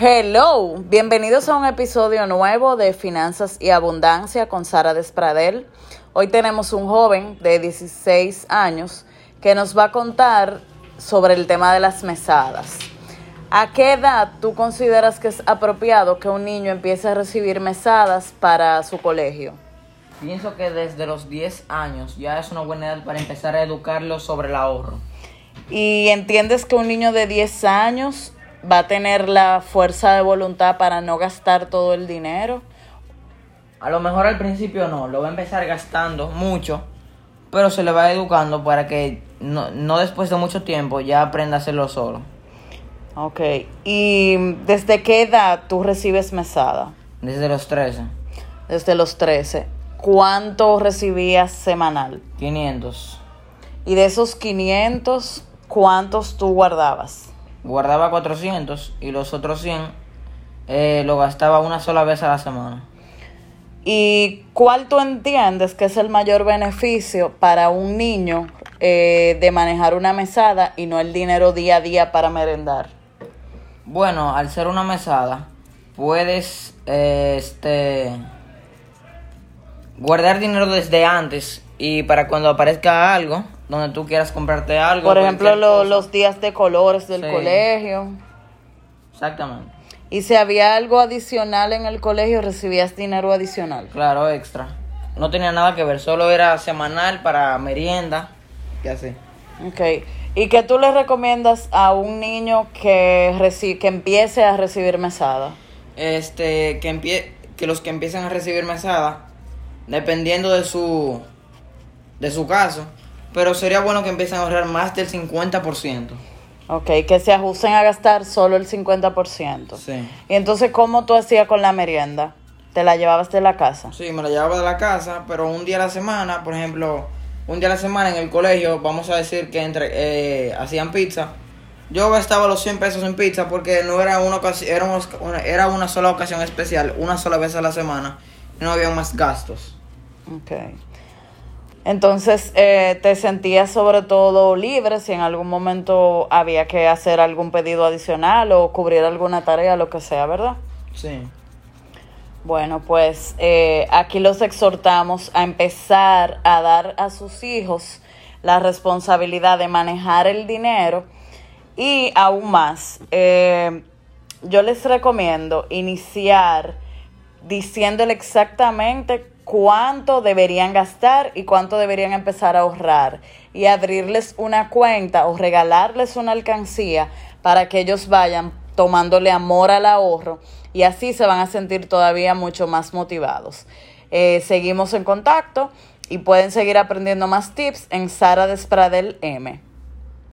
Hello, bienvenidos a un episodio nuevo de Finanzas y Abundancia con Sara Despradel. Hoy tenemos un joven de 16 años que nos va a contar sobre el tema de las mesadas. ¿A qué edad tú consideras que es apropiado que un niño empiece a recibir mesadas para su colegio? Pienso que desde los 10 años ya es una buena edad para empezar a educarlo sobre el ahorro. ¿Y entiendes que un niño de 10 años va a tener la fuerza de voluntad para no gastar todo el dinero? A lo mejor al principio no, lo va a empezar gastando mucho, pero se le va educando para que no, no después de mucho tiempo ya aprenda a hacerlo solo. Ok, ¿y desde qué edad tú recibes mesada? Desde los 13, Desde los 13. ¿Cuánto recibías semanal? 500. Y de esos 500, ¿cuántos tú guardabas? Guardaba 400 y los otros 100 eh, lo gastaba una sola vez a la semana. ¿Y cuál tú entiendes que es el mayor beneficio para un niño eh, de manejar una mesada y no el dinero día a día para merendar? Bueno, al ser una mesada, puedes eh, este guardar dinero desde antes y para cuando aparezca algo, donde tú quieras comprarte algo. Por ejemplo, lo- los días de colores del Sí. colegio. Exactamente. Y si había algo adicional en el colegio, recibías dinero adicional. Claro, extra. No tenía nada que ver, solo era semanal para merienda. ¿Qué así? Ok. ¿Y qué tú le recomiendas a un niño que, reci- que empiece a recibir mesada? Este, que, empie que los que empiezan a recibir mesada, dependiendo de su, de su caso, pero sería bueno que empiecen a ahorrar más del 50%. Ok, que se ajusten a gastar solo el 50%. Sí. Y entonces, ¿cómo tú hacías con la merienda? ¿Te la llevabas de la casa? Sí, me la llevaba de la casa, pero un día a la semana, por ejemplo, un día a la semana en el colegio, vamos a decir que entre eh, hacían pizza. Yo gastaba los 100 pesos en pizza porque no era una ocasión, era, una, era una sola ocasión especial, una sola vez a la semana, y no había más gastos. Ok. Entonces, eh, ¿te sentías sobre todo libre si en algún momento había que hacer algún pedido adicional o cubrir alguna tarea, lo que sea, verdad? Sí. Bueno, pues eh, aquí los exhortamos a empezar a dar a sus hijos la responsabilidad de manejar el dinero y aún más, eh, yo les recomiendo iniciar diciéndole exactamente cuánto deberían gastar y cuánto deberían empezar a ahorrar y abrirles una cuenta o regalarles una alcancía para que ellos vayan tomándole amor al ahorro y así se van a sentir todavía mucho más motivados. Eh, seguimos en contacto y pueden seguir aprendiendo más tips en Sara Despradel M.